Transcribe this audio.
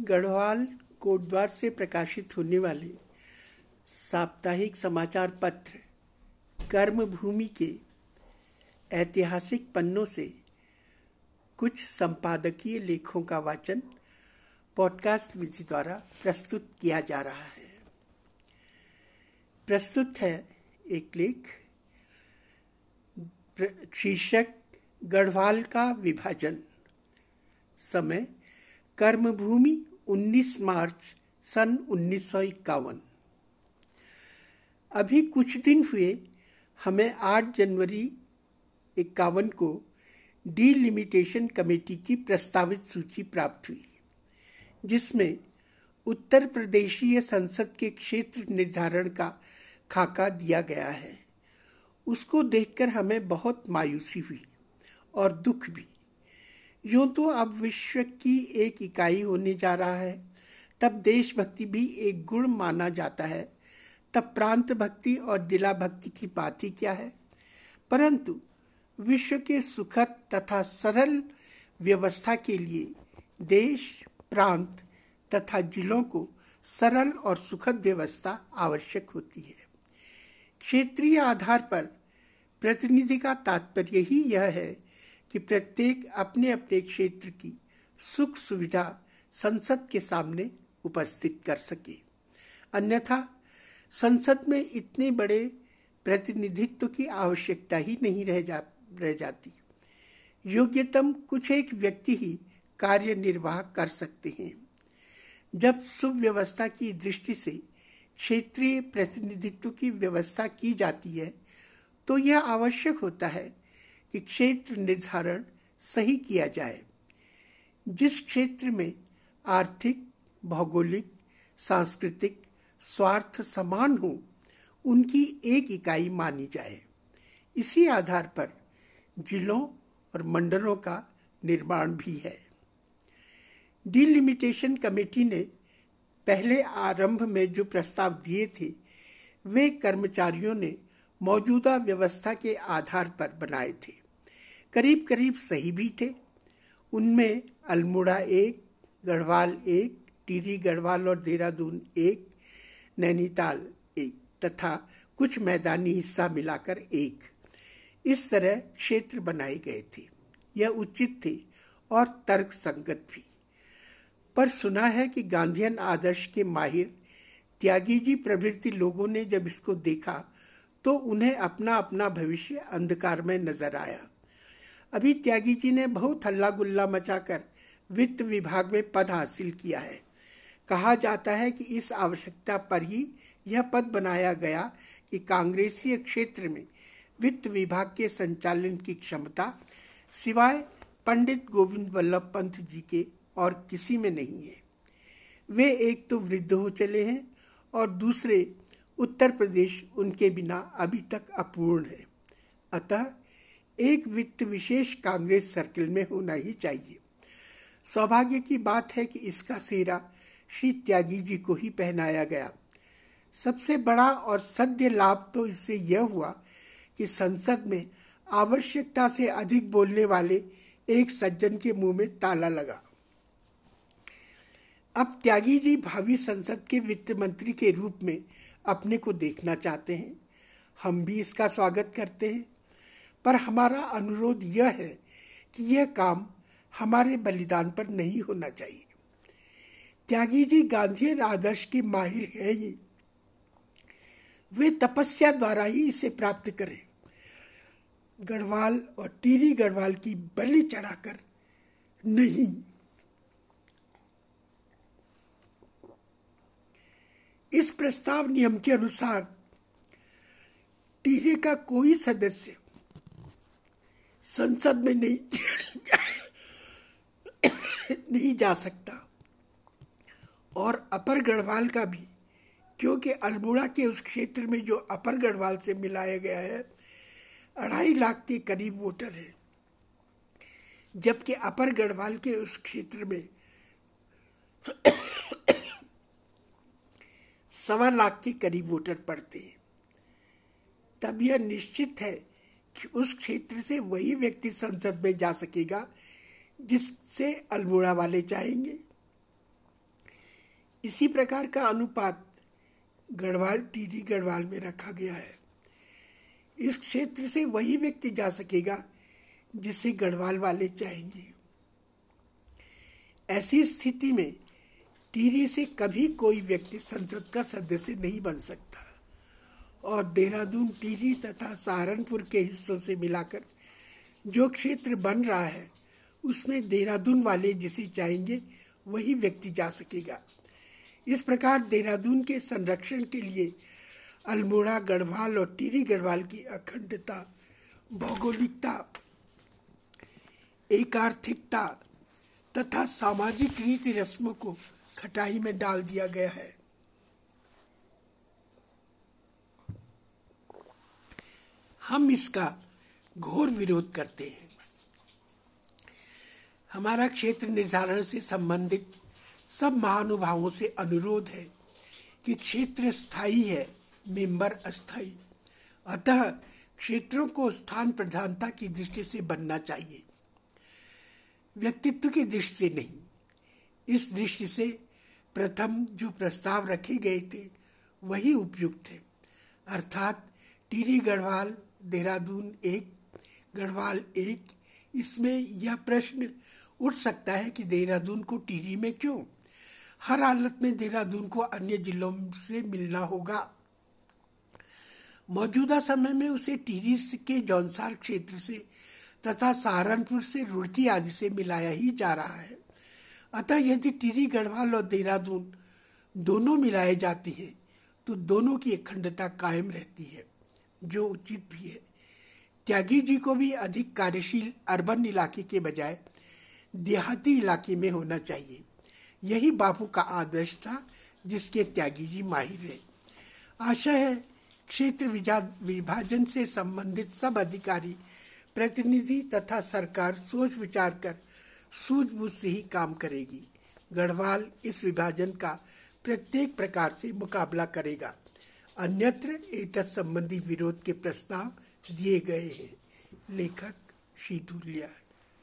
गढ़वाल कोटद्वार से प्रकाशित होने वाले साप्ताहिक समाचार पत्र, कर्मभूमि के ऐतिहासिक पन्नों से कुछ संपादकीय लेखों का वाचन पॉडकास्ट विधि द्वारा प्रस्तुत किया जा रहा है। प्रस्तुत है एक लेख शीर्षक, गढ़वाल का विभाजन। समय कर्मभूमि 19 मार्च सन उन्नीस सौ इक्यावन। अभी कुछ दिन हुए, हमें 8 जनवरी इक्यावन को डीलिमिटेशन कमेटी की प्रस्तावित सूची प्राप्त हुई, जिसमें उत्तर प्रदेशीय संसद के क्षेत्र निर्धारण का खाका दिया गया है। उसको देखकर हमें बहुत मायूसी हुई और दुख भी। यूँ तो अब विश्व की एक इकाई होने जा रहा है। तब देशभक्ति भी एक गुण माना जाता है। तब प्रांत भक्ति और जिला भक्ति की बात ही क्या है? परंतु विश्व के सुखद तथा सरल व्यवस्था के लिए देश, प्रांत तथा जिलों को सरल और सुखद व्यवस्था आवश्यक होती है। क्षेत्रीय आधार पर प्रतिनिधि का तात्पर्य ही यह है कि प्रत्येक अपने अपने क्षेत्र की सुख सुविधा संसद के सामने उपस्थित कर सके। अन्यथा, संसद में इतने बड़े प्रतिनिधित्व की आवश्यकता ही नहीं रह जा, रह जाती। योग्यतम कुछ एक व्यक्ति ही कार्य निर्वाह कर सकते हैं। जब सुव्यवस्था की दृष्टि से क्षेत्रीय प्रतिनिधित्व की व्यवस्था की जाती है तो यह आवश्यक होता है कि क्षेत्र निर्धारण सही किया जाए। जिस क्षेत्र में आर्थिक, भौगोलिक, सांस्कृतिक स्वार्थ समान हो, उनकी एक इकाई मानी जाए। इसी आधार पर जिलों और मंडलों का निर्माण भी है। डिलिमिटेशन कमेटी ने पहले आरंभ में जो प्रस्ताव दिए थे, वे कर्मचारियों ने मौजूदा व्यवस्था के आधार पर बनाए थे। करीब करीब सही भी थे। उनमें अल्मोड़ा एक, गढ़वाल एक टीरी गढ़वाल और देहरादून एक, नैनीताल एक तथा कुछ मैदानी हिस्सा मिलाकर एक। इस तरह क्षेत्र बनाए गए थे। यह उचित थे और तर्क संगत भी। पर सुना है कि गांधीयन आदर्श के माहिर त्यागी जी प्रवृत्ति लोगों ने जब इसको देखा तो उन्हें अपना अपना भविष्य अंधकार में नज़र आया। अभी त्यागी जी ने बहुत हल्ला गुल्ला मचाकर वित्त विभाग में पद हासिल किया है। कहा जाता है कि इस आवश्यकता पर ही यह पद बनाया गया कि कांग्रेसीय क्षेत्र में वित्त विभाग के संचालन की क्षमता सिवाय पंडित गोविंद वल्लभ पंत जी के और किसी में नहीं है। वे एक तो वृद्ध हो चले हैं और दूसरे उत्तर प्रदेश उनके बिना अभी तक अपूर्ण है। अतः एक वित्त विशेष कांग्रेस सर्किल में होना ही चाहिए। सौभाग्य की बात है कि इसका सेरा श्री त्यागी जी को ही पहनाया गया। सबसे बड़ा और सद्य लाभ तो इससे यह हुआ कि संसद में आवश्यकता से अधिक बोलने वाले एक सज्जन के मुँह में ताला लगा। अब त्यागी जी भावी संसद के वित्त मंत्री के रूप में अपने को देखना चाहते हैं। हम भी इसका स्वागत करते हैं। पर हमारा अनुरोध यह है कि यह काम हमारे बलिदान पर नहीं होना चाहिए। त्यागी जी गांधी आदर्श की माहिर है ही। वे तपस्या द्वारा ही इसे प्राप्त करें। गढ़वाल और टीरी गढ़वाल की बलि चढ़ाकर नहीं। इस प्रस्ताव नियम के अनुसार टीरे का कोई सदस्य संसद में नहीं नहीं जा सकता। और अपर गढ़वाल का भी, क्योंकि अल्मोड़ा के उस क्षेत्र में जो अपर गढ़वाल से मिलाया गया है, अढ़ाई लाख के करीब वोटर है। जबकि अपर गढ़वाल के उस क्षेत्र में सवा लाख के करीब वोटर पड़ते हैं। तब यह निश्चित है उस क्षेत्र से वही व्यक्ति संसद में जा सकेगा जिससे अल्मोड़ा वाले चाहेंगे इसी प्रकार का अनुपात गढ़वाल, टीडी गढ़वाल में रखा गया है। इस क्षेत्र से वही व्यक्ति जा सकेगा जिसे गढ़वाल वाले चाहेंगे ऐसी स्थिति में टीरी से कभी कोई व्यक्ति संसद का सदस्य नहीं बन सकता। और देहरादून टीरी तथा सहारनपुर के हिस्सों से मिलाकर जो क्षेत्र बन रहा है, उसमें देहरादून वाले जिसे चाहेंगे, वही व्यक्ति जा सकेगा। इस प्रकार देहरादून के संरक्षण के लिए अल्मोड़ा, गढ़वाल और टीरी गढ़वाल की अखंडता, भौगोलिकता, एकार्थिकता तथा सामाजिक रीति रस्मों को खटाई में डाल दिया गया है। हम इसका घोर विरोध करते हैं। हमारा क्षेत्र निर्धारण से संबंधित सब महानुभावों से अनुरोध है कि क्षेत्र स्थायी है, मेंबर अस्थाई अतः क्षेत्रों को स्थान प्रधानता की दृष्टि से बनना चाहिए। व्यक्तित्व की दृष्टि से नहीं। इस दृष्टि से प्रथम जो प्रस्ताव रखे गए थे, वही उपयुक्त थे अर्थात टीरी गढ़वाल देहरादून एक, गढ़वाल एक, इसमें यह प्रश्न उठ सकता है कि देहरादून को टीरी में क्यों? हर हालत में देहरादून को अन्य जिलों से मिलना होगा। मौजूदा समय में उसे टीरी के जौनसार क्षेत्र से तथा सहारनपुर से रुड़की आदि से मिलाया ही जा रहा है। अतः यदि टिरी गढ़वाल और देहरादून दोनों मिलाए जाते हैं तो दोनों की अखंडता कायम रहती है। जो उचित भी है। त्यागी जी को भी अधिक कार्यशील अर्बन इलाके के बजाय देहाती इलाके में होना चाहिए। यही बापू का आदर्श था, जिसके त्यागी जी माहिर है आशा है, क्षेत्र विभाजन से संबंधित सब अधिकारी, प्रतिनिधि तथा सरकार सोच विचार कर सूझबूझ से ही काम करेगी। गढ़वाल इस विभाजन का प्रत्येक प्रकार से मुकाबला करेगा। अन्यत्र एटस संबंधी विरोध के प्रस्ताव दिए गए हैं। लेखक शीतुल्या